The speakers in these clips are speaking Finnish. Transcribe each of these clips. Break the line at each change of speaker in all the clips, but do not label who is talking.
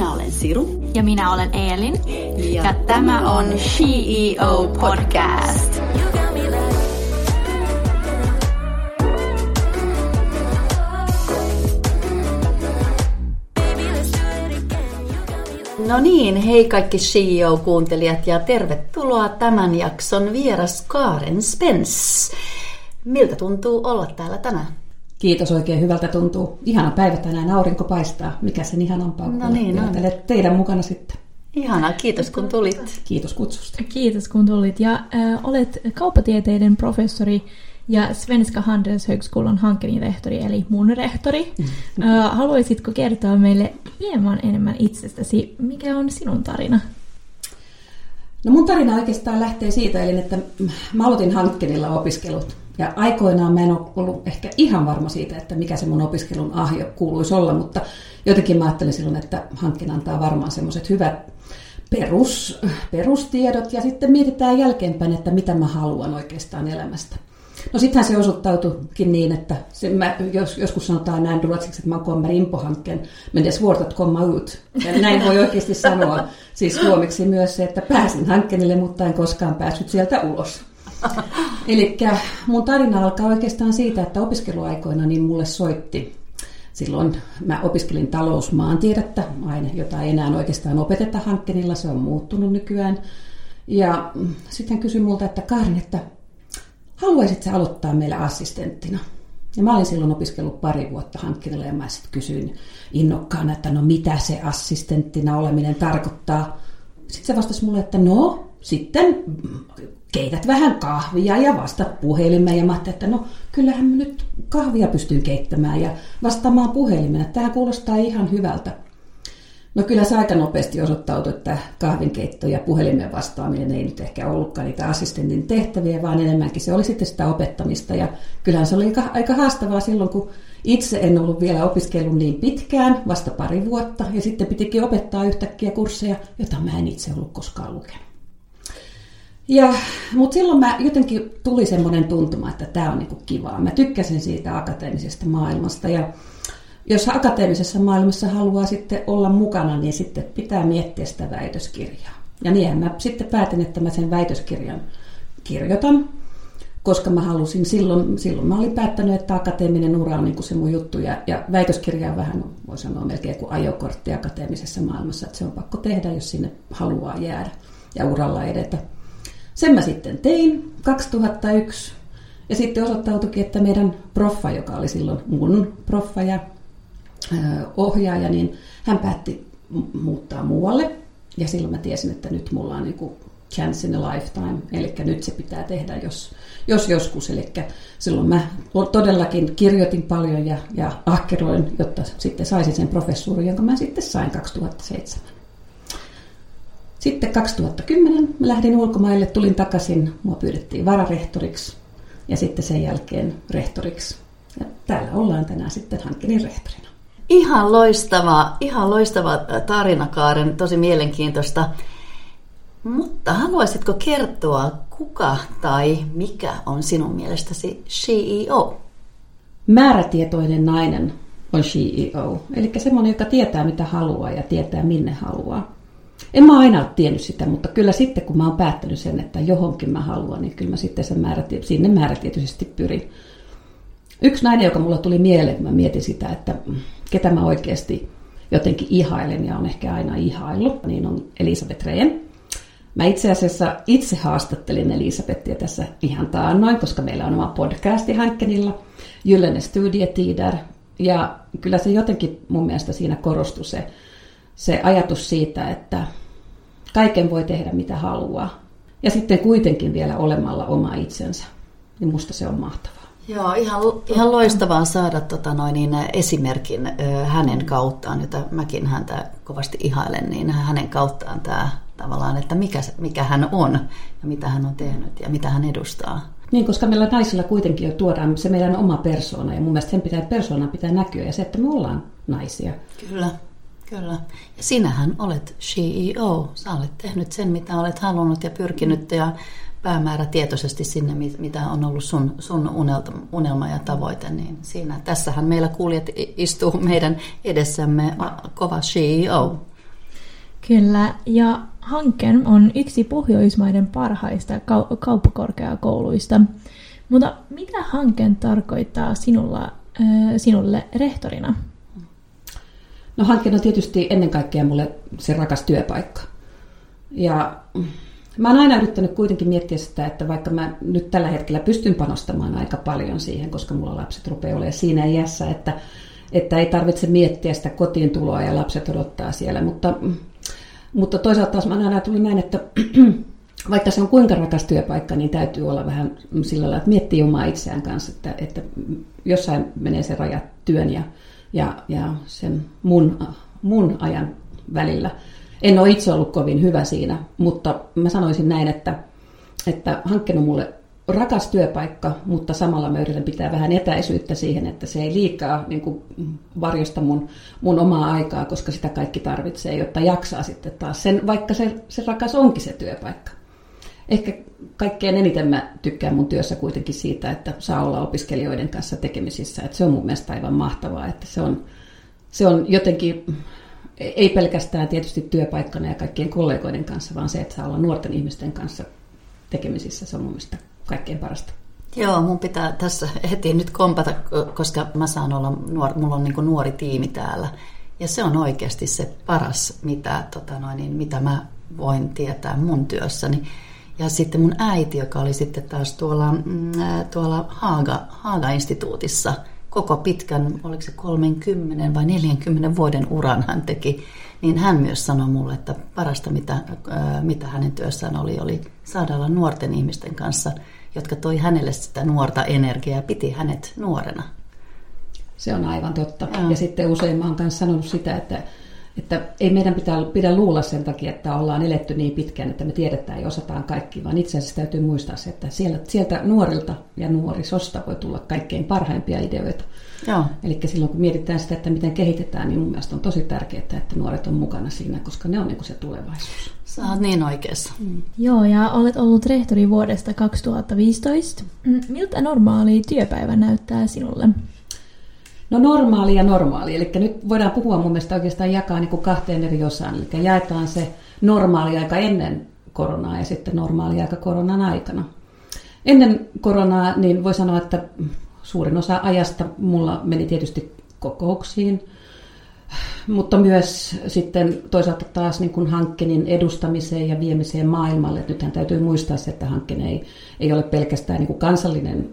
Minä olen Siru.
Ja minä olen Eelin.
Ja, ja tämä on CEO Podcast. No niin, hei kaikki CEO-kuuntelijat ja tervetuloa tämän jakson vieras Karen Spence. Miltä tuntuu olla täällä tänään?
Kiitos, oikein hyvältä tuntuu. Ihana päivä tänään, aurinko paistaa. Mikä sen ihanampaa
no niin, no.
teidän mukana sitten.
Ihana, kiitos kun tulit.
Kiitos kutsusta.
Kiitos kun tulit. Ja äh, olet kauppatieteiden professori ja Svenska Handelshögskolan hankkeen rehtori, eli mun rehtori. Mm. Äh, haluaisitko kertoa meille hieman enemmän itsestäsi? Mikä on sinun tarina?
No mun tarina oikeastaan lähtee siitä, eli että mä aloitin hankkeenilla opiskelut ja aikoinaan mä en ole ollut ehkä ihan varma siitä, että mikä se mun opiskelun ahjo kuuluisi olla, mutta jotenkin mä ajattelin silloin, että hankkeen antaa varmaan semmoiset hyvät perus, perustiedot ja sitten mietitään jälkeenpäin, että mitä mä haluan oikeastaan elämästä. No sittenhän se osoittautuikin niin, että se, mä, jos, joskus sanotaan näin ruotsiksi, että mä kommer in hankkeen, men komma ut. Ja näin voi oikeasti sanoa. Siis suomeksi myös se, että pääsin hankkeenille, mutta en koskaan päässyt sieltä ulos. Eli mun tarina alkaa oikeastaan siitä, että opiskeluaikoina niin mulle soitti silloin mä opiskelin talousmaantiedettä, aine, jota ei enää oikeastaan opeteta hankkeenilla, se on muuttunut nykyään. Ja sitten kysyi multa, että Karin, että haluaisit sä aloittaa meillä assistenttina? Ja mä olin silloin opiskellut pari vuotta hankkeenilla ja mä sitten kysyin innokkaana, että no mitä se assistenttina oleminen tarkoittaa. Sitten se vastasi mulle, että no sitten keität vähän kahvia ja vastat puhelimeen. Ja mä ajattelin, että no kyllähän mä nyt kahvia pystyn keittämään ja vastaamaan puhelimeen. Tämä kuulostaa ihan hyvältä. No kyllä se aika nopeasti osoittautui, että kahvinkeitto ja puhelimen vastaaminen ei nyt ehkä ollutkaan niitä assistentin tehtäviä, vaan enemmänkin se oli sitten sitä opettamista. Ja kyllähän se oli aika, haastavaa silloin, kun itse en ollut vielä opiskellut niin pitkään, vasta pari vuotta, ja sitten pitikin opettaa yhtäkkiä kursseja, joita mä en itse ollut koskaan lukenut. Ja, mutta silloin mä jotenkin tuli semmoinen tuntuma, että tämä on niinku kivaa. Mä tykkäsin siitä akateemisesta maailmasta ja jos akateemisessa maailmassa haluaa sitten olla mukana, niin sitten pitää miettiä sitä väitöskirjaa. Ja niinhän mä sitten päätin, että mä sen väitöskirjan kirjoitan, koska mä halusin silloin, silloin mä olin päättänyt, että akateeminen ura on niin se mun juttu. Ja, ja väitöskirja on vähän, voi sanoa melkein kuin ajokortti akateemisessa maailmassa, että se on pakko tehdä, jos sinne haluaa jäädä ja uralla edetä. Sen mä sitten tein 2001 ja sitten osoittautuikin, että meidän proffa, joka oli silloin mun proffa ja ohjaaja, niin hän päätti muuttaa muualle. Ja silloin mä tiesin, että nyt mulla on niinku chance in a lifetime, eli nyt se pitää tehdä, jos, jos joskus. Eli silloin mä todellakin kirjoitin paljon ja, ja ahkeroin, jotta sitten saisin sen professuurin, jonka mä sitten sain 2007. Sitten 2010 mä lähdin ulkomaille, tulin takaisin, mua pyydettiin vararehtoriksi ja sitten sen jälkeen rehtoriksi. Ja täällä ollaan tänään sitten hankkeen rehtorina.
Ihan loistava, ihan loistava tarina Kaaren, tosi mielenkiintoista. Mutta haluaisitko kertoa, kuka tai mikä on sinun mielestäsi CEO?
Määrätietoinen nainen on CEO, eli semmoinen, joka tietää mitä haluaa ja tietää minne haluaa. En mä aina ole tiennyt sitä, mutta kyllä sitten kun mä oon päättänyt sen, että johonkin mä haluan, niin kyllä mä sitten sen määräti- sinne määrätietoisesti pyrin. Yksi nainen, joka mulla tuli mieleen, kun mä mietin sitä, että ketä mä oikeasti jotenkin ihailen ja on ehkä aina ihaillut, niin on Elisabeth Rehn. Mä itse asiassa itse haastattelin Elisabettia tässä ihan taannoin, koska meillä on oma podcasti Hankkenilla, Gyllene Studietider. Ja kyllä se jotenkin mun mielestä siinä korostui se, se ajatus siitä, että kaiken voi tehdä mitä haluaa. Ja sitten kuitenkin vielä olemalla oma itsensä. Niin musta se on mahtavaa.
Joo, ihan, ihan loistavaa saada tota noin, niin esimerkin ö, hänen kauttaan, jota mäkin häntä kovasti ihailen, niin hänen kauttaan tämä tavallaan, että mikä, mikä hän on ja mitä hän on tehnyt ja mitä hän edustaa.
Niin, koska meillä naisilla kuitenkin jo tuodaan se meidän oma persoona ja mun mielestä sen pitää, persoona pitää näkyä ja se, että me ollaan naisia.
Kyllä. Kyllä. Ja sinähän olet CEO. Sä olet tehnyt sen, mitä olet halunnut ja pyrkinyt ja päämäärä tietoisesti sinne, mitä on ollut sun, sun unelma ja tavoite. Niin siinä, tässähän meillä kuulijat istuu meidän edessämme kova CEO.
Kyllä, ja hankkeen on yksi Pohjoismaiden parhaista kau- kauppakorkeakouluista. Mutta mitä hankkeen tarkoittaa sinulla, äh, sinulle rehtorina?
No hankkeen on tietysti ennen kaikkea mulle se rakas työpaikka. Ja mä oon aina yrittänyt kuitenkin miettiä sitä, että vaikka mä nyt tällä hetkellä pystyn panostamaan aika paljon siihen, koska mulla lapset rupeaa olemaan siinä iässä, että, että ei tarvitse miettiä sitä kotiin tuloa ja lapset odottaa siellä, mutta, mutta toisaalta taas mä aina ajatellut näin, että vaikka se on kuinka rakas työpaikka, niin täytyy olla vähän sillä lailla, että miettii omaa itseään kanssa, että, että jossain menee se raja työn ja, ja, ja sen mun, mun ajan välillä. En ole itse ollut kovin hyvä siinä, mutta mä sanoisin näin, että, että hankkeen on mulle rakas työpaikka, mutta samalla mä yritän pitää vähän etäisyyttä siihen, että se ei liikaa niin kuin varjosta mun, mun omaa aikaa, koska sitä kaikki tarvitsee, jotta jaksaa sitten taas sen, vaikka se, se rakas onkin se työpaikka. Ehkä kaikkein eniten mä tykkään mun työssä kuitenkin siitä, että saa olla opiskelijoiden kanssa tekemisissä. Että se on mun mielestä aivan mahtavaa, että se on, se on jotenkin ei pelkästään tietysti työpaikkana ja kaikkien kollegoiden kanssa, vaan se, että saa olla nuorten ihmisten kanssa tekemisissä, se on mun mielestä kaikkein parasta.
Joo, mun pitää tässä heti nyt kompata, koska mä saan olla nuori, mulla on niin nuori tiimi täällä. Ja se on oikeasti se paras, mitä, tota noin, niin, mitä mä voin tietää mun työssäni. Ja sitten mun äiti, joka oli sitten taas tuolla, mm, tuolla Haaga, Haaga-instituutissa – koko pitkän, oliko se 30 vai 40 vuoden uran hän teki, niin hän myös sanoi mulle, että parasta mitä, mitä hänen työssään oli, oli saada olla nuorten ihmisten kanssa, jotka toi hänelle sitä nuorta energiaa ja piti hänet nuorena.
Se on aivan totta. Ja, ja sitten usein mä oon myös sanonut sitä, että että ei meidän pitää, pidä luulla sen takia, että ollaan eletty niin pitkään, että me tiedetään ja osataan kaikki, vaan itse asiassa täytyy muistaa se, että sieltä, sieltä nuorilta ja nuorisosta voi tulla kaikkein parhaimpia ideoita. Joo. Eli silloin kun mietitään sitä, että miten kehitetään, niin mun mielestä on tosi tärkeää, että nuoret on mukana siinä, koska ne on niin kuin se tulevaisuus.
Sä oot niin oikeassa. Mm.
Joo, ja olet ollut rehtori vuodesta 2015. Mm, miltä normaali työpäivä näyttää sinulle?
No normaali ja normaali. Eli nyt voidaan puhua mun mielestä oikeastaan jakaa niin kuin kahteen eri osaan. Eli jaetaan se normaali aika ennen koronaa ja sitten normaali aika koronan aikana. Ennen koronaa niin voi sanoa, että suurin osa ajasta mulla meni tietysti kokouksiin, mutta myös sitten toisaalta taas niin kuin hankkenin edustamiseen ja viemiseen maailmalle. Nythän täytyy muistaa se, että hankkeen ei, ei ole pelkästään niin kuin kansallinen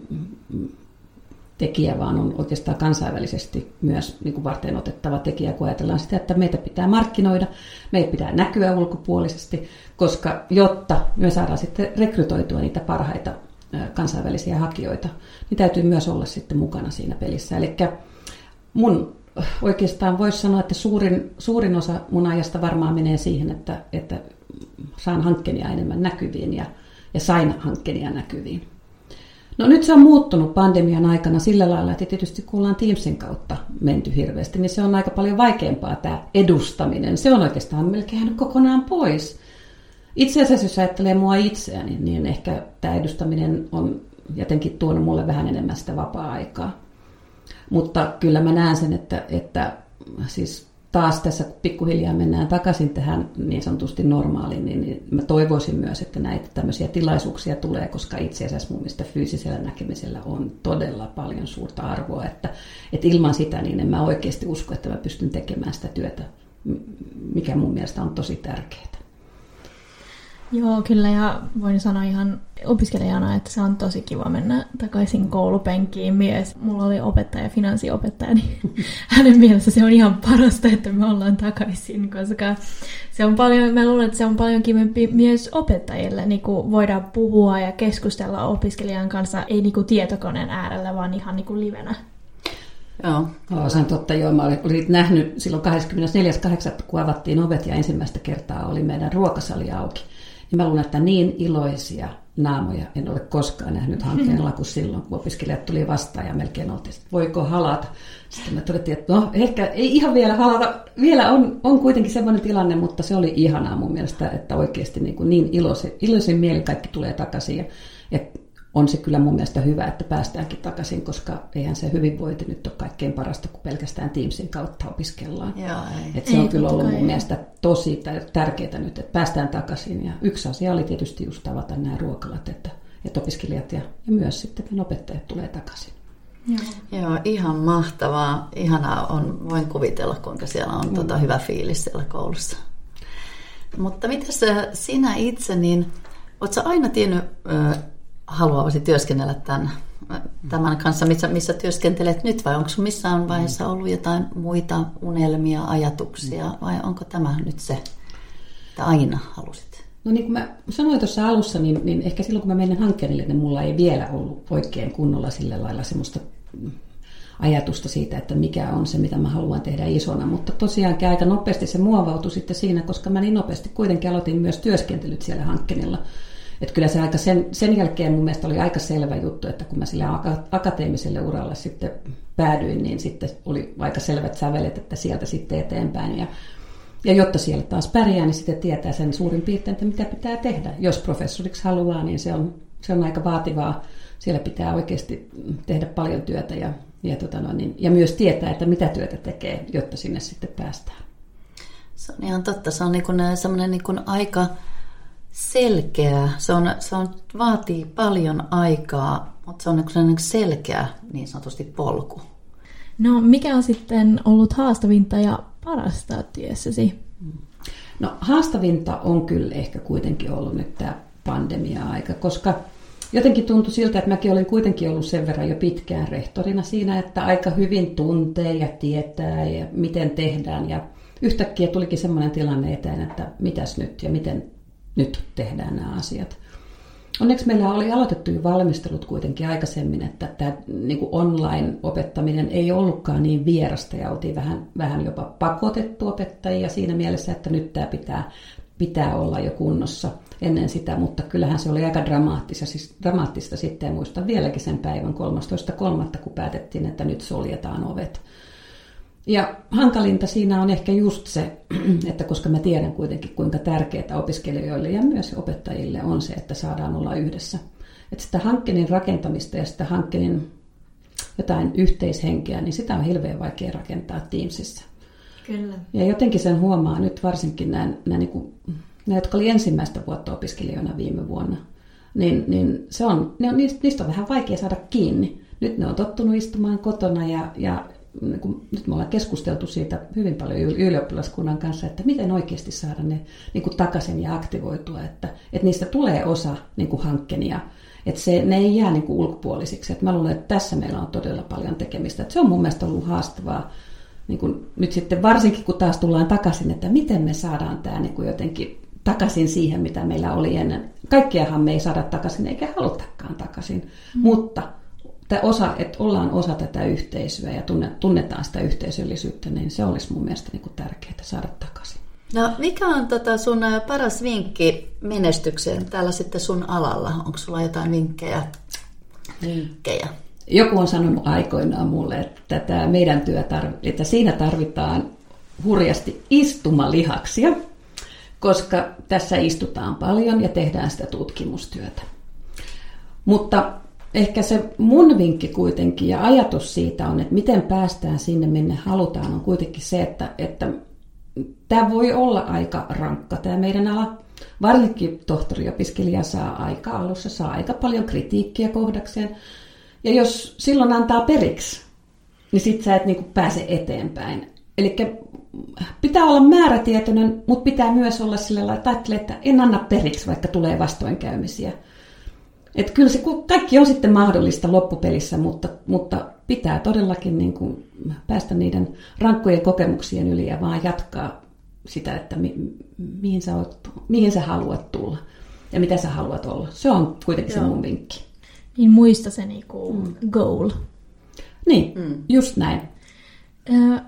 tekijä, vaan on oikeastaan kansainvälisesti myös niin kuin varten otettava tekijä, kun ajatellaan sitä, että meitä pitää markkinoida, meitä pitää näkyä ulkopuolisesti, koska jotta me saadaan sitten rekrytoitua niitä parhaita kansainvälisiä hakijoita, niin täytyy myös olla sitten mukana siinä pelissä. Eli mun oikeastaan voisi sanoa, että suurin, suurin osa mun ajasta varmaan menee siihen, että, että saan hankkenia enemmän näkyviin ja, ja sain hankkenia näkyviin. No nyt se on muuttunut pandemian aikana sillä lailla, että tietysti kun ollaan Teamsin kautta menty hirveästi, niin se on aika paljon vaikeampaa tämä edustaminen. Se on oikeastaan melkein kokonaan pois. Itse asiassa, jos ajattelee mua itseäni, niin ehkä tämä edustaminen on jotenkin tuonut mulle vähän enemmän sitä vapaa-aikaa. Mutta kyllä mä näen sen, että, että siis taas tässä pikkuhiljaa mennään takaisin tähän niin sanotusti normaaliin, niin, niin mä toivoisin myös, että näitä tämmöisiä tilaisuuksia tulee, koska itse asiassa mun mielestä fyysisellä näkemisellä on todella paljon suurta arvoa, että, että ilman sitä niin en mä oikeasti usko, että mä pystyn tekemään sitä työtä, mikä mun mielestä on tosi tärkeää.
Joo, kyllä ja voin sanoa ihan opiskelijana, että se on tosi kiva mennä takaisin koulupenkiin myös. Mulla oli opettaja, finanssiopettaja, niin hänen mielessä se on ihan parasta, että me ollaan takaisin, koska se on paljon, mä luulen, että se on paljon kivempi myös opettajille, niin kuin voidaan puhua ja keskustella opiskelijan kanssa, ei niin kuin tietokoneen äärellä, vaan ihan niin kuin livenä.
Joo. Oh, se on totta, joo. Mä olin nähnyt silloin 24.8. kun avattiin ovet ja ensimmäistä kertaa oli meidän ruokasali auki. Ja mä luulen, että niin iloisia naamoja en ole koskaan nähnyt hankkeella kuin silloin, kun opiskelijat tuli vastaan ja melkein oltiin, että voiko halata. Sitten me todettiin, että no ehkä ei ihan vielä halata. Vielä on, on kuitenkin sellainen tilanne, mutta se oli ihanaa mun mielestä, että oikeasti niin, kuin niin iloisin, iloisin mieli kaikki tulee takaisin. Ja, ja on se kyllä mun mielestä hyvä, että päästäänkin takaisin, koska eihän se hyvinvointi nyt ole kaikkein parasta, kun pelkästään Teamsin kautta opiskellaan.
Joo, ei.
Et se
Ei,
on kyllä ollut mun
ei.
mielestä tosi tärkeää nyt, että päästään takaisin. Ja yksi asia oli tietysti just tavata nämä ruokalat, että, että opiskelijat ja, ja myös sitten opettajat tulee takaisin.
Joo.
Joo, ihan mahtavaa. Ihanaa on, voin kuvitella, kuinka siellä on tota, hyvä fiilis siellä koulussa. Mutta mitä sä, sinä itse, niin ootko aina tiennyt ö, haluavasi työskennellä tämän, tämän kanssa, missä, missä työskentelet nyt, vai onko missään vaiheessa ollut jotain muita unelmia, ajatuksia, vai onko tämä nyt se, että aina halusit?
No niin kuin mä sanoin tuossa alussa, niin, niin ehkä silloin kun mä menin hankkeelle, niin mulla ei vielä ollut oikein kunnolla sillä lailla semmoista mm, ajatusta siitä, että mikä on se, mitä mä haluan tehdä isona. Mutta tosiaankin aika nopeasti se muovautui sitten siinä, koska mä niin nopeasti kuitenkin aloitin myös työskentelyt siellä hankkeella. Että kyllä se aika sen, sen jälkeen mun mielestä oli aika selvä juttu, että kun mä sille aka- akateemiselle uralle sitten päädyin, niin sitten oli aika selvät sävelet, että sieltä sitten eteenpäin. Ja ja jotta siellä taas pärjää, niin sitten tietää sen suurin piirtein, että mitä pitää tehdä. Jos professoriksi haluaa, niin se on, se on aika vaativaa. Siellä pitää oikeasti tehdä paljon työtä ja, ja, tota no, niin, ja myös tietää, että mitä työtä tekee, jotta sinne sitten päästään.
Se on ihan totta. Se on niin kuin niin kuin aika selkeä. Se, on, se on, vaatii paljon aikaa, mutta se on niin kuin selkeä niin sanotusti polku.
No, mikä on sitten ollut haastavinta ja parasta työssäsi?
No haastavinta on kyllä ehkä kuitenkin ollut nyt tämä pandemia-aika, koska jotenkin tuntui siltä, että mäkin olin kuitenkin ollut sen verran jo pitkään rehtorina siinä, että aika hyvin tuntee ja tietää ja miten tehdään. Ja yhtäkkiä tulikin semmoinen tilanne eteen, että mitäs nyt ja miten nyt tehdään nämä asiat. Onneksi meillä oli aloitettu jo valmistelut kuitenkin aikaisemmin, että tämä niin kuin online-opettaminen ei ollutkaan niin vierasta ja oltiin vähän, vähän jopa pakotettu opettajia siinä mielessä, että nyt tämä pitää, pitää olla jo kunnossa ennen sitä, mutta kyllähän se oli aika dramaattista, siis dramaattista sitten, muistan vieläkin sen päivän 13.3., kun päätettiin, että nyt suljetaan ovet. Ja hankalinta siinä on ehkä just se, että koska mä tiedän kuitenkin kuinka tärkeää opiskelijoille ja myös opettajille on se, että saadaan olla yhdessä. Että sitä hankkeiden rakentamista ja sitä hankkeiden jotain yhteishenkeä, niin sitä on hirveän vaikea rakentaa Teamsissa.
Kyllä.
Ja jotenkin sen huomaa nyt varsinkin nämä, nämä, niin kuin, nämä jotka oli ensimmäistä vuotta opiskelijoina viime vuonna, niin, niin se on, ne on, niistä, niistä on vähän vaikea saada kiinni. Nyt ne on tottunut istumaan kotona ja, ja niin kuin, nyt me ollaan keskusteltu siitä hyvin paljon ylioppilaskunnan kanssa, että miten oikeasti saada ne niin kuin takaisin ja aktivoitua, että, että niistä tulee osa niin kuin hankkenia, että se, ne ei jää niin kuin ulkopuolisiksi. Että mä luulen, että tässä meillä on todella paljon tekemistä. Että se on mun mielestä ollut haastavaa, niin kuin nyt sitten varsinkin kun taas tullaan takaisin, että miten me saadaan tämä niin kuin jotenkin takaisin siihen, mitä meillä oli ennen. Kaikkiahan me ei saada takaisin eikä halutakaan takaisin, mm. mutta tämä osa, että ollaan osa tätä yhteisöä ja tunnetaan sitä yhteisöllisyyttä, niin se olisi mun mielestä niin kuin tärkeää saada takaisin.
No mikä on tota sun paras vinkki menestykseen täällä sitten sun alalla? Onko sulla jotain vinkkejä? vinkkejä?
Joku on sanonut aikoinaan mulle, että tämä meidän työ, tarv- että siinä tarvitaan hurjasti istumalihaksia, koska tässä istutaan paljon ja tehdään sitä tutkimustyötä. Mutta ehkä se mun vinkki kuitenkin ja ajatus siitä on, että miten päästään sinne, minne halutaan, on kuitenkin se, että, että tämä voi olla aika rankka tämä meidän ala. Varsinkin tohtoriopiskelija saa aika alussa, saa aika paljon kritiikkiä kohdakseen. Ja jos silloin antaa periksi, niin sit sä et niinku pääse eteenpäin. Eli pitää olla määrätietoinen, mutta pitää myös olla sillä lailla, että että en anna periksi, vaikka tulee vastoinkäymisiä. Että kyllä se kaikki on sitten mahdollista loppupelissä, mutta, mutta pitää todellakin niin kuin päästä niiden rankkojen kokemuksien yli ja vaan jatkaa sitä, että mi, mihin, sä oot, mihin sä haluat tulla ja mitä sä haluat olla. Se on kuitenkin Joo. se mun vinkki.
Niin muista se niinku mm. goal.
Niin, mm. just näin.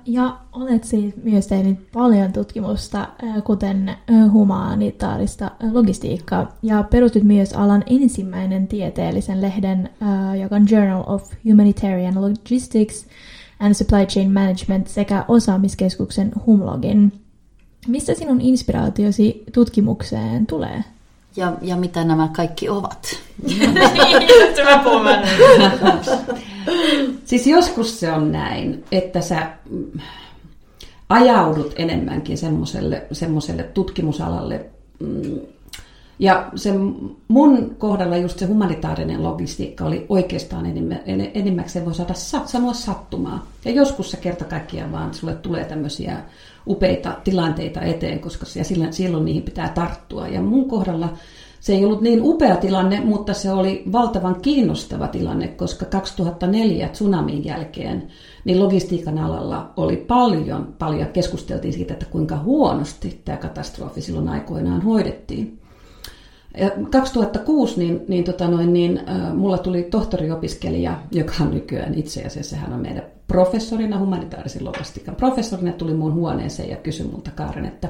Ja olet siis myös tehnyt paljon tutkimusta, kuten humanitaarista logistiikkaa, ja perustit myös alan ensimmäinen tieteellisen lehden, joka on Journal of Humanitarian Logistics and Supply Chain Management sekä osaamiskeskuksen Humlogin. Mistä sinun inspiraatiosi tutkimukseen tulee?
Ja, ja mitä nämä kaikki ovat?
siis joskus se on näin, että sä mm, ajaudut enemmänkin semmoiselle, semmoiselle tutkimusalalle, mm, ja se mun kohdalla just se humanitaarinen logistiikka oli oikeastaan enimmäkseen voi saada sanoa sattumaa. Ja joskus se kerta kaikkiaan vaan sulle tulee tämmöisiä upeita tilanteita eteen, koska silloin, silloin niihin pitää tarttua. Ja mun kohdalla se ei ollut niin upea tilanne, mutta se oli valtavan kiinnostava tilanne, koska 2004 tsunamin jälkeen niin logistiikan alalla oli paljon, paljon keskusteltiin siitä, että kuinka huonosti tämä katastrofi silloin aikoinaan hoidettiin. Ja 2006 niin, niin, tota noin, niin äh, mulla tuli tohtoriopiskelija, joka on nykyään itse asiassa, hän on meidän professorina, humanitaarisen logistiikan professorina, tuli mun huoneeseen ja kysyi multa Kaaren, että,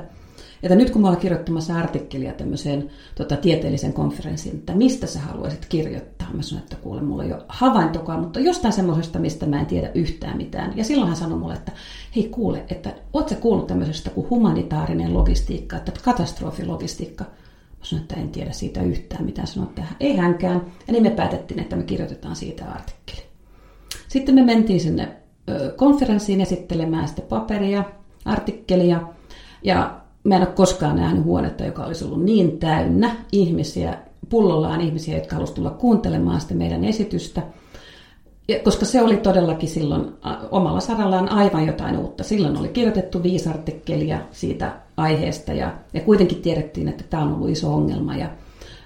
että nyt kun mä olen kirjoittamassa artikkelia tämmöiseen tota, tieteellisen konferenssiin, että mistä sä haluaisit kirjoittaa? Mä sanoin, että kuule, mulla ei ole havaintokaa, mutta jostain semmoisesta, mistä mä en tiedä yhtään mitään. Ja silloin hän sanoi mulle, että hei kuule, että oot sä kuullut tämmöisestä kuin humanitaarinen logistiikka, että katastrofilogistiikka? Mä sanoin, että en tiedä siitä yhtään mitään. Sanoin, että ei hänkään. Ja niin me päätettiin, että me kirjoitetaan siitä artikkeli. Sitten me mentiin sinne konferenssiin esittelemään sitä paperia, artikkelia. Ja mä en ole koskaan nähnyt huonetta, joka olisi ollut niin täynnä ihmisiä, pullollaan ihmisiä, jotka halusivat tulla kuuntelemaan sitä meidän esitystä – ja, koska se oli todellakin silloin omalla sarallaan aivan jotain uutta. Silloin oli kirjoitettu viisi artikkelia siitä aiheesta ja, ja kuitenkin tiedettiin, että tämä on ollut iso ongelma. Ja,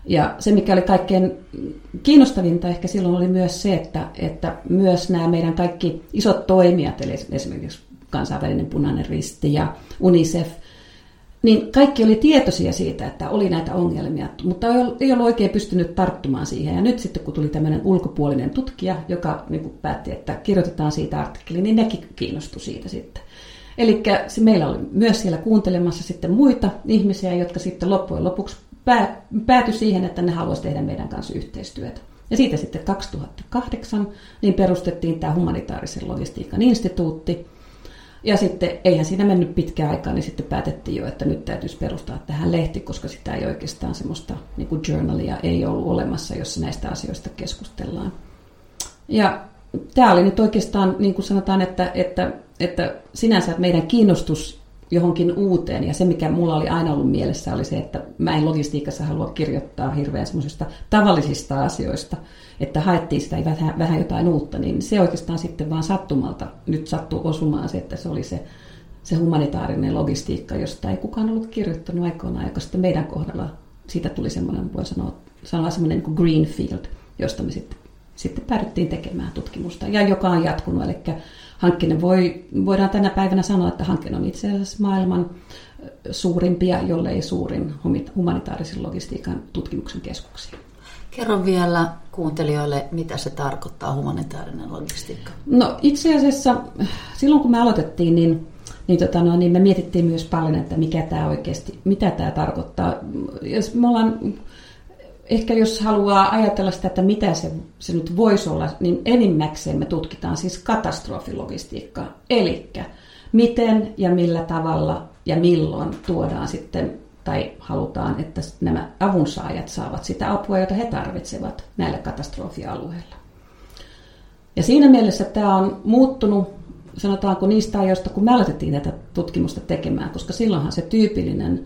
ja se, mikä oli kaikkein kiinnostavinta ehkä silloin oli myös se, että, että myös nämä meidän kaikki isot toimijat, eli esimerkiksi kansainvälinen punainen risti ja UNICEF, niin kaikki oli tietoisia siitä, että oli näitä ongelmia, mutta ei ollut oikein pystynyt tarttumaan siihen. Ja nyt sitten kun tuli tämmöinen ulkopuolinen tutkija, joka niin kuin päätti, että kirjoitetaan siitä artikkeli, niin nekin kiinnostui siitä sitten. Eli meillä oli myös siellä kuuntelemassa sitten muita ihmisiä, jotka sitten loppujen lopuksi päätyi siihen, että ne haluaisivat tehdä meidän kanssa yhteistyötä. Ja siitä sitten 2008 niin perustettiin tämä humanitaarisen logistiikan instituutti, ja sitten eihän siinä mennyt pitkä aikaa, niin sitten päätettiin jo, että nyt täytyisi perustaa tähän lehti, koska sitä ei oikeastaan semmoista niin kuin journalia ei ollut olemassa, jossa näistä asioista keskustellaan. Ja tämä oli nyt oikeastaan, niin kuin sanotaan, että, että, että sinänsä meidän kiinnostus johonkin uuteen. Ja se, mikä mulla oli aina ollut mielessä, oli se, että mä en logistiikassa halua kirjoittaa hirveän semmoisista tavallisista asioista, että haettiin sitä vähän, vähän jotain uutta, niin se oikeastaan sitten vaan sattumalta nyt sattuu osumaan se, että se oli se, se humanitaarinen logistiikka, josta ei kukaan ollut kirjoittanut aikoinaan, joka sitten meidän kohdalla siitä tuli semmoinen, voi sanoa, sanoa semmoinen niin greenfield, josta me sitten, sitten päädyttiin tekemään tutkimusta, ja joka on jatkunut, eli Hankkinen voi, voidaan tänä päivänä sanoa, että Hankkinen on itse asiassa maailman suurimpia, jollei suurin humanitaarisen logistiikan tutkimuksen keskuksia.
Kerro vielä kuuntelijoille, mitä se tarkoittaa humanitaarinen logistiikka.
No itse asiassa silloin kun me aloitettiin, niin, niin, tota, no, niin me mietittiin myös paljon, että mikä tämä oikeasti, mitä tämä tarkoittaa. Jos me ollaan ehkä jos haluaa ajatella sitä, että mitä se, se nyt voisi olla, niin enimmäkseen me tutkitaan siis katastrofilogistiikkaa. Eli miten ja millä tavalla ja milloin tuodaan sitten tai halutaan, että nämä avunsaajat saavat sitä apua, jota he tarvitsevat näillä katastrofialueilla. Ja siinä mielessä tämä on muuttunut, sanotaanko niistä ajoista, kun me aloitettiin tätä tutkimusta tekemään, koska silloinhan se tyypillinen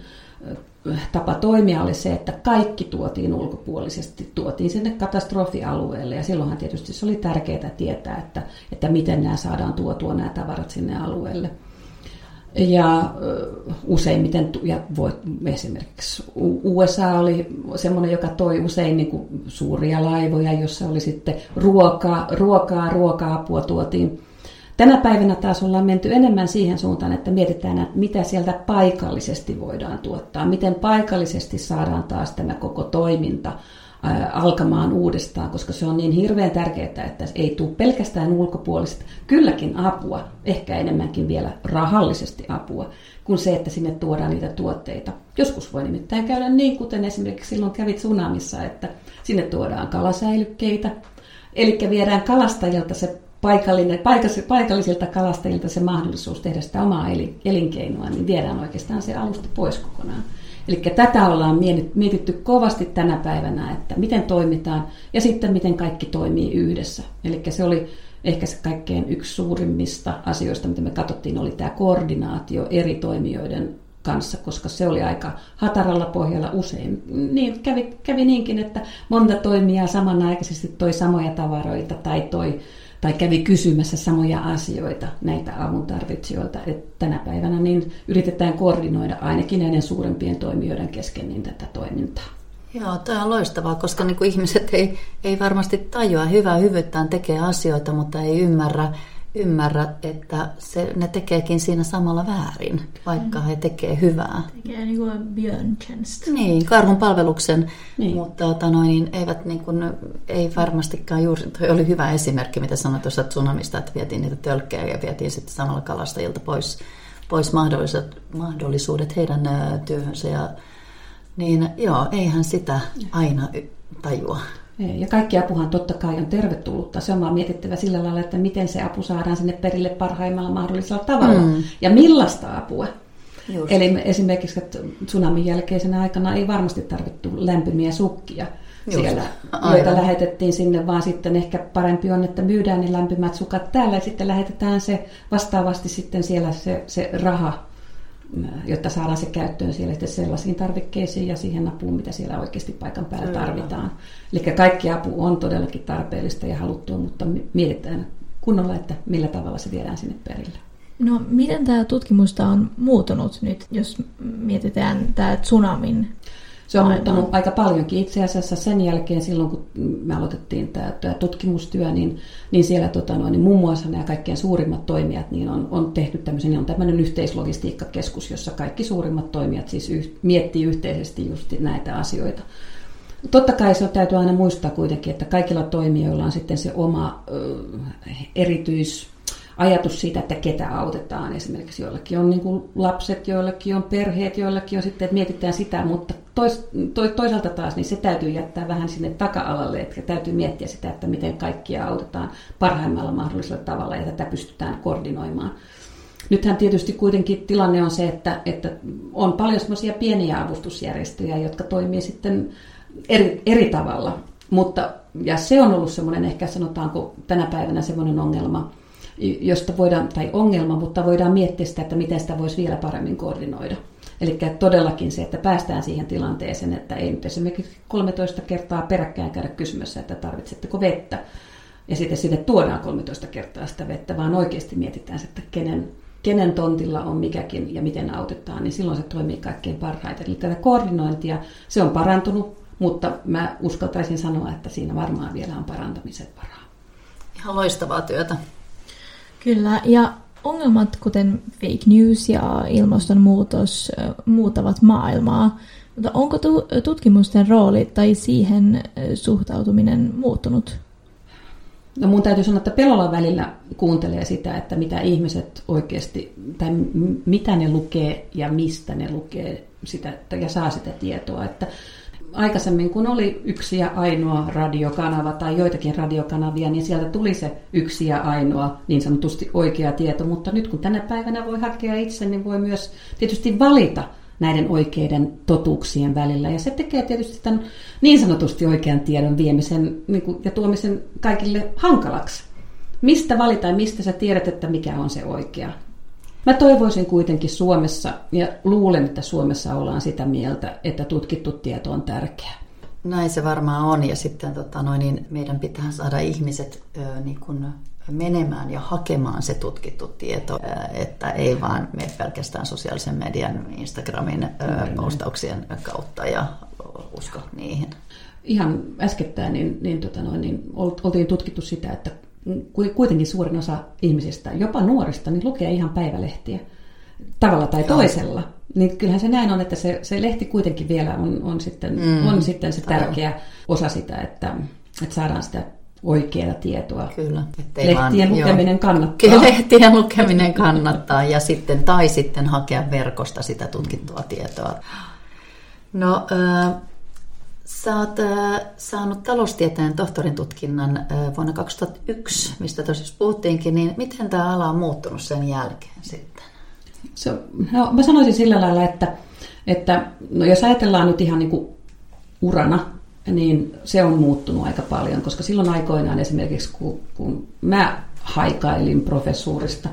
tapa toimia oli se, että kaikki tuotiin ulkopuolisesti, tuotiin sinne katastrofialueelle ja silloinhan tietysti se oli tärkeää tietää, että, että miten nämä saadaan tuotua nämä tavarat sinne alueelle. Ja useimmiten, ja voi, esimerkiksi USA oli semmoinen, joka toi usein niin kuin suuria laivoja, jossa oli sitten ruokaa, ruokaa, ruoka-apua tuotiin Tänä päivänä taas ollaan menty enemmän siihen suuntaan, että mietitään, että mitä sieltä paikallisesti voidaan tuottaa, miten paikallisesti saadaan taas tämä koko toiminta alkamaan uudestaan, koska se on niin hirveän tärkeää, että ei tule pelkästään ulkopuolista, kylläkin apua, ehkä enemmänkin vielä rahallisesti apua, kuin se, että sinne tuodaan niitä tuotteita. Joskus voi nimittäin käydä niin, kuten esimerkiksi silloin kävit tsunamissa, että sinne tuodaan kalasäilykkeitä, eli viedään kalastajilta se paikallinen, paikallisilta kalastajilta se mahdollisuus tehdä sitä omaa elinkeinoa, niin viedään oikeastaan se alusta pois kokonaan. Eli tätä ollaan mietitty kovasti tänä päivänä, että miten toimitaan ja sitten miten kaikki toimii yhdessä. Eli se oli ehkä se kaikkein yksi suurimmista asioista, mitä me katsottiin, oli tämä koordinaatio eri toimijoiden kanssa, koska se oli aika hataralla pohjalla usein. Niin, kävi, kävi niinkin, että monta toimijaa samanaikaisesti toi samoja tavaroita tai toi tai kävi kysymässä samoja asioita näitä avun tarvitsijoilta. että tänä päivänä niin yritetään koordinoida ainakin näiden suurempien toimijoiden kesken niin tätä toimintaa.
Joo, tämä on loistavaa, koska niin kuin ihmiset ei, ei varmasti tajua. Hyvää hyvyyttään tekee asioita, mutta ei ymmärrä, ymmärrä että se, ne tekeekin siinä samalla väärin, vaikka he tekee hyvää.
Tekee niin kuin björntjänst.
Niin, karhun palveluksen, niin. mutta ota noin, niin eivät niin kuin, ei varmastikaan juuri, toi oli hyvä esimerkki, mitä sanoit tuossa tsunamista, että vietiin niitä tölkkejä ja vietiin sitten samalla kalastajilta pois, pois mahdollisuudet, mahdollisuudet heidän työhönsä ja niin joo, eihän sitä aina tajua.
Ja kaikki apuhan totta kai on tervetullutta. Se on vaan mietittävä sillä lailla, että miten se apu saadaan sinne perille parhaimmalla mahdollisella tavalla. Mm. Ja millaista apua. Just. Eli esimerkiksi että tsunamin jälkeisenä aikana ei varmasti tarvittu lämpimiä sukkia Just. siellä, Aivan. joita lähetettiin sinne, vaan sitten ehkä parempi on, että myydään ne lämpimät sukat täällä ja sitten lähetetään se vastaavasti sitten siellä se, se raha jotta saadaan se käyttöön siellä sellaisiin tarvikkeisiin ja siihen apuun, mitä siellä oikeasti paikan päällä tarvitaan. Eli kaikki apu on todellakin tarpeellista ja haluttua, mutta mietitään kunnolla, että millä tavalla se viedään sinne perille.
No, miten tämä tutkimusta on muuttunut nyt, jos mietitään tämä tsunamin
se on Aivan. muuttunut aika paljonkin. Itse asiassa sen jälkeen, silloin kun me aloitettiin tämä, tämä tutkimustyö, niin, niin siellä tota noin, niin muun muassa nämä kaikkein suurimmat toimijat niin on, on tehty tämmöisen, niin on tämmöinen yhteislogistiikkakeskus, jossa kaikki suurimmat toimijat siis yh, miettii yhteisesti just näitä asioita. Totta kai se täytyy aina muistaa kuitenkin, että kaikilla toimijoilla on sitten se oma ö, erityis ajatus siitä, että ketä autetaan. Esimerkiksi joillakin on niin kuin lapset, joillakin on perheet, joillakin on sitten, että mietitään sitä, mutta tois, to, toisaalta taas niin se täytyy jättää vähän sinne taka-alalle, että täytyy miettiä sitä, että miten kaikkia autetaan parhaimmalla mahdollisella tavalla ja tätä pystytään koordinoimaan. Nythän tietysti kuitenkin tilanne on se, että, että on paljon semmoisia pieniä avustusjärjestöjä, jotka toimii sitten eri, eri tavalla. Mutta, ja se on ollut semmoinen ehkä sanotaanko tänä päivänä semmoinen ongelma, josta voidaan, tai ongelma, mutta voidaan miettiä sitä, että miten sitä voisi vielä paremmin koordinoida. Eli todellakin se, että päästään siihen tilanteeseen, että ei nyt esimerkiksi 13 kertaa peräkkäin käydä kysymässä, että tarvitsetteko vettä, ja sitten sinne tuodaan 13 kertaa sitä vettä, vaan oikeasti mietitään, että kenen, kenen tontilla on mikäkin ja miten autetaan, niin silloin se toimii kaikkein parhaiten. Eli tätä koordinointia, se on parantunut, mutta mä uskaltaisin sanoa, että siinä varmaan vielä on parantamisen varaa.
Ihan loistavaa työtä.
Kyllä, ja ongelmat kuten fake news ja ilmastonmuutos muuttavat maailmaa. Mutta onko tutkimusten rooli tai siihen suhtautuminen muuttunut?
No mun täytyy sanoa, että pelolla välillä kuuntelee sitä, että mitä ihmiset oikeasti, tai mitä ne lukee ja mistä ne lukee sitä, ja saa sitä tietoa. Että aikaisemmin, kun oli yksi ja ainoa radiokanava tai joitakin radiokanavia, niin sieltä tuli se yksi ja ainoa niin sanotusti oikea tieto. Mutta nyt kun tänä päivänä voi hakea itse, niin voi myös tietysti valita näiden oikeiden totuuksien välillä. Ja se tekee tietysti tämän niin sanotusti oikean tiedon viemisen niin kuin, ja tuomisen kaikille hankalaksi. Mistä valitaan, mistä sä tiedät, että mikä on se oikea. Mä toivoisin kuitenkin Suomessa, ja luulen, että Suomessa ollaan sitä mieltä, että tutkittu tieto on tärkeä.
Näin se varmaan on, ja sitten tota, noin, niin meidän pitää saada ihmiset ö, niin kun menemään ja hakemaan se tutkittu tieto, että ei vaan mene pelkästään sosiaalisen median, Instagramin postauksien kautta ja usko niihin.
Ihan äskettäin niin, niin, tota noin, niin oltiin tutkittu sitä, että kuitenkin suurin osa ihmisistä, jopa nuorista, niin lukee ihan päivälehtiä tavalla tai toisella. Niin kyllähän se näin on, että se, se lehti kuitenkin vielä on, on, sitten, mm. on sitten se tärkeä osa sitä, että, että saadaan sitä oikeaa tietoa.
Kyllä.
Lehtien vaan, lukeminen joo. kannattaa.
Kyllä, lehtien lukeminen kannattaa ja sitten, tai sitten hakea verkosta sitä tutkittua tietoa. No, äh, Sä oot äh, saanut taloustieteen tohtorin tutkinnan äh, vuonna 2001, mistä tosiaan puhuttiinkin, niin miten tämä ala on muuttunut sen jälkeen sitten?
Se, no, mä sanoisin sillä lailla, että, että no jos ajatellaan nyt ihan niin kuin urana, niin se on muuttunut aika paljon, koska silloin aikoinaan esimerkiksi, kun, kun mä haikailin professuurista,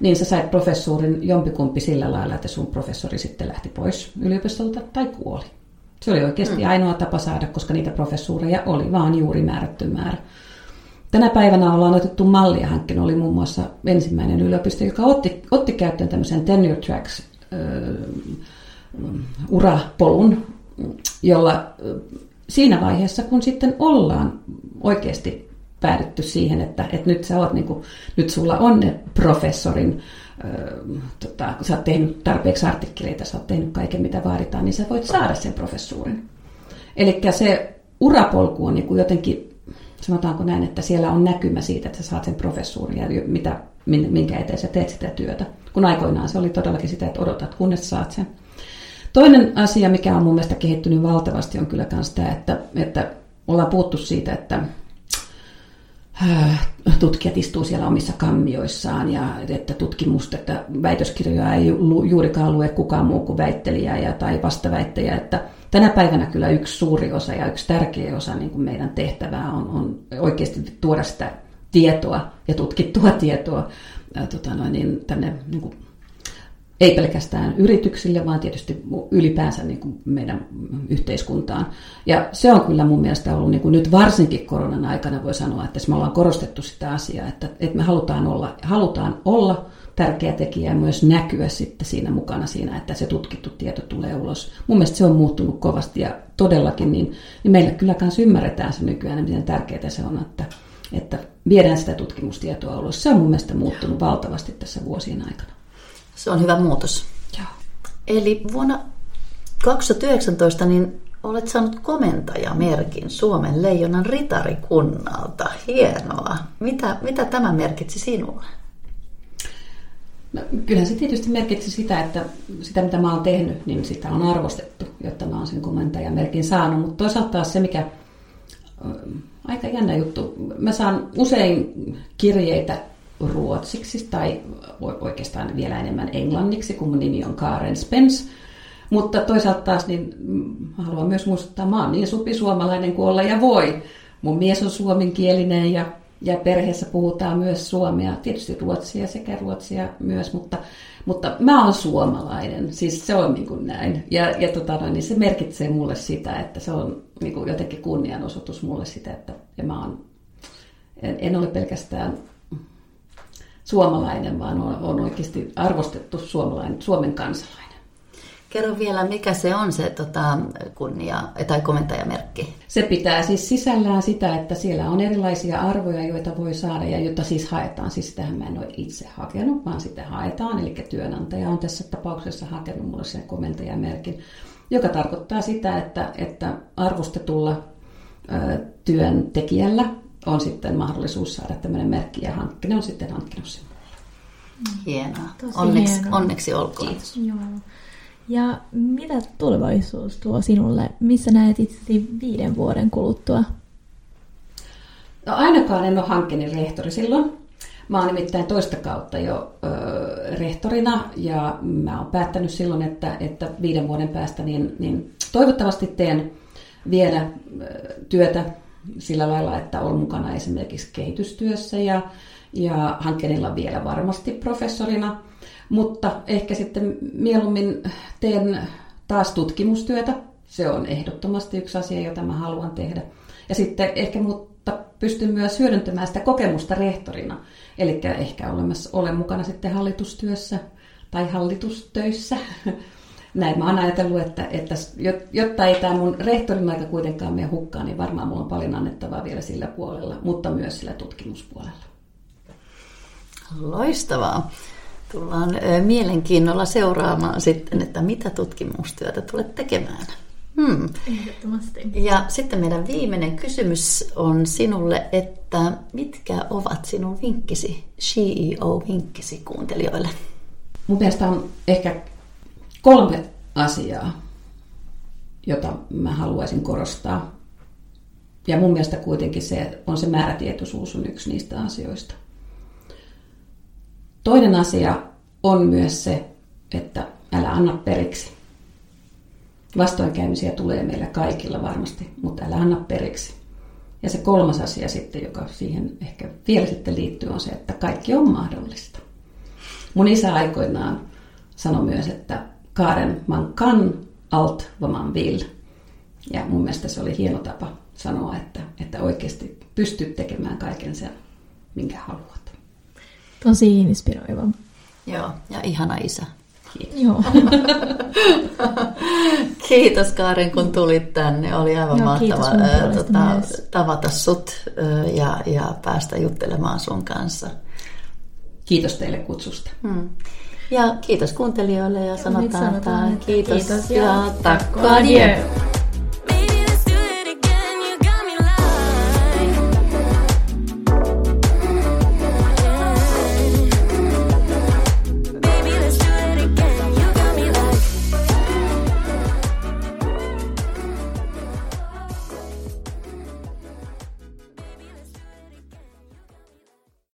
niin sä sait professuurin jompikumpi sillä lailla, että sun professori sitten lähti pois yliopistolta tai kuoli. Se oli oikeasti mm. ainoa tapa saada, koska niitä professuureja oli vaan juuri määrätty määrä. Tänä päivänä ollaan otettu mallia. Hankkeen oli muun muassa ensimmäinen yliopisto, joka otti, otti käyttöön tämmöisen tenure tracks urapolun, jolla siinä vaiheessa, kun sitten ollaan oikeasti päädytty siihen, että, että nyt, sä oot, niin kuin, nyt sulla on ne professorin, äh, tota, kun sä oot tehnyt tarpeeksi artikkeleita, sä oot tehnyt kaiken mitä vaaditaan, niin sä voit saada sen professuurin. Eli se urapolku on niin kuin jotenkin, sanotaanko näin, että siellä on näkymä siitä, että sä saat sen professuurin ja mitä, minkä eteen sä teet sitä työtä. Kun aikoinaan se oli todellakin sitä, että odotat, kunnes saat sen. Toinen asia, mikä on mun mielestä kehittynyt valtavasti, on kyllä myös tämä, että, että ollaan puhuttu siitä, että tutkijat istuu siellä omissa kammioissaan ja että tutkimusta, että väitöskirjoja ei juurikaan lue kukaan muu kuin väittelijä ja, tai vastaväittäjä, että tänä päivänä kyllä yksi suuri osa ja yksi tärkeä osa niin kuin meidän tehtävää on, on oikeasti tuoda sitä tietoa ja tutkittua tietoa tota noin, niin tänne niin kuin ei pelkästään yrityksille, vaan tietysti ylipäänsä niin kuin meidän yhteiskuntaan. Ja se on kyllä mun mielestä ollut niin kuin nyt varsinkin koronan aikana voi sanoa, että me ollaan korostettu sitä asiaa, että, että me halutaan olla, halutaan olla tärkeä tekijä ja myös näkyä sitten siinä mukana siinä, että se tutkittu tieto tulee ulos. Mun mielestä se on muuttunut kovasti ja todellakin niin, niin meillä kyllä myös ymmärretään se nykyään, miten tärkeää se on, että, että viedään sitä tutkimustietoa ulos. Se on mun mielestä muuttunut valtavasti tässä vuosien aikana.
Se on hyvä muutos.
Joo.
Eli vuonna 2019 niin olet saanut komentajamerkin Suomen leijonan ritarikunnalta. Hienoa. Mitä, mitä tämä merkitsi sinulle?
No, kyllähän se tietysti merkitsi sitä, että sitä mitä mä oon tehnyt, niin sitä on arvostettu, jotta mä oon sen komentajamerkin saanut. Mutta toisaalta taas se, mikä aika jännä juttu, mä saan usein kirjeitä ruotsiksi tai oikeastaan vielä enemmän englanniksi, kun mun nimi on Karen Spence. Mutta toisaalta taas niin mm, haluan myös muistuttaa, mä oon niin supisuomalainen kuin olla ja voi. Mun mies on suomenkielinen ja, ja perheessä puhutaan myös suomea, tietysti ruotsia sekä ruotsia myös, mutta, mutta mä oon suomalainen, siis se on niin kuin näin. Ja, ja tota, niin se merkitsee mulle sitä, että se on niin kuin jotenkin kunnianosoitus mulle sitä, että ja mä oon, en, en ole pelkästään suomalainen, vaan on, on oikeasti arvostettu suomalainen, Suomen kansalainen.
Kerro vielä, mikä se on se tota, kunnia tai komentajamerkki?
Se pitää siis sisällään sitä, että siellä on erilaisia arvoja, joita voi saada ja joita siis haetaan. Siis sitähän mä en ole itse hakenut, vaan sitä haetaan. Eli työnantaja on tässä tapauksessa hakenut mulle sen komentajamerkin, joka tarkoittaa sitä, että, että arvostetulla ö, työntekijällä on sitten mahdollisuus saada tämmöinen merkki ja hankkinen on sitten hankkinut sen
Hienoa. onneksi, hienoa. onneksi olkoon. Kiitos.
Joo. Ja mitä tulevaisuus tuo sinulle? Missä näet itsesi viiden vuoden kuluttua?
No ainakaan en ole hankkeen rehtori silloin. Mä oon nimittäin toista kautta jo ö, rehtorina ja mä oon päättänyt silloin, että, että viiden vuoden päästä niin, niin toivottavasti teen vielä työtä sillä lailla, että olen mukana esimerkiksi kehitystyössä ja, ja hankkeenilla vielä varmasti professorina, mutta ehkä sitten mieluummin teen taas tutkimustyötä. Se on ehdottomasti yksi asia, jota mä haluan tehdä. Ja sitten ehkä mutta pystyn myös hyödyntämään sitä kokemusta rehtorina. Eli ehkä olemassa, olen mukana sitten hallitustyössä tai hallitustöissä näin mä oon ajatellut, että, että jotta ei tämä mun rehtorin aika kuitenkaan mene hukkaan, niin varmaan mulla on paljon annettavaa vielä sillä puolella, mutta myös sillä tutkimuspuolella.
Loistavaa. Tullaan mielenkiinnolla seuraamaan sitten, että mitä tutkimustyötä tulet tekemään.
Hmm. Ehdottomasti.
Ja sitten meidän viimeinen kysymys on sinulle, että mitkä ovat sinun vinkkisi, CEO-vinkkisi kuuntelijoille?
Mun mielestä on ehkä kolme asiaa, jota mä haluaisin korostaa. Ja mun mielestä kuitenkin se on se määrätietoisuus on yksi niistä asioista. Toinen asia on myös se, että älä anna periksi. Vastoinkäymisiä tulee meillä kaikilla varmasti, mutta älä anna periksi. Ja se kolmas asia sitten, joka siihen ehkä vielä sitten liittyy, on se, että kaikki on mahdollista. Mun isä aikoinaan sanoi myös, että Karen man kan allt vad man vill. Ja mun mielestä se oli hieno tapa sanoa, että, että oikeasti pystyt tekemään kaiken sen, minkä haluat.
Tosi inspiroiva.
Joo, ja ihana isä.
Kiitos. Joo.
kiitos Kaaren, kun tulit tänne. Oli aivan Joo, mahtava ää, tota, tavata sut ää, ja, ja päästä juttelemaan sun kanssa.
Kiitos teille kutsusta. Hmm.
Ja kiitos kuuntelijoille ja sanotaan, sanotaan että kiitos, kiitos ja takko adieu.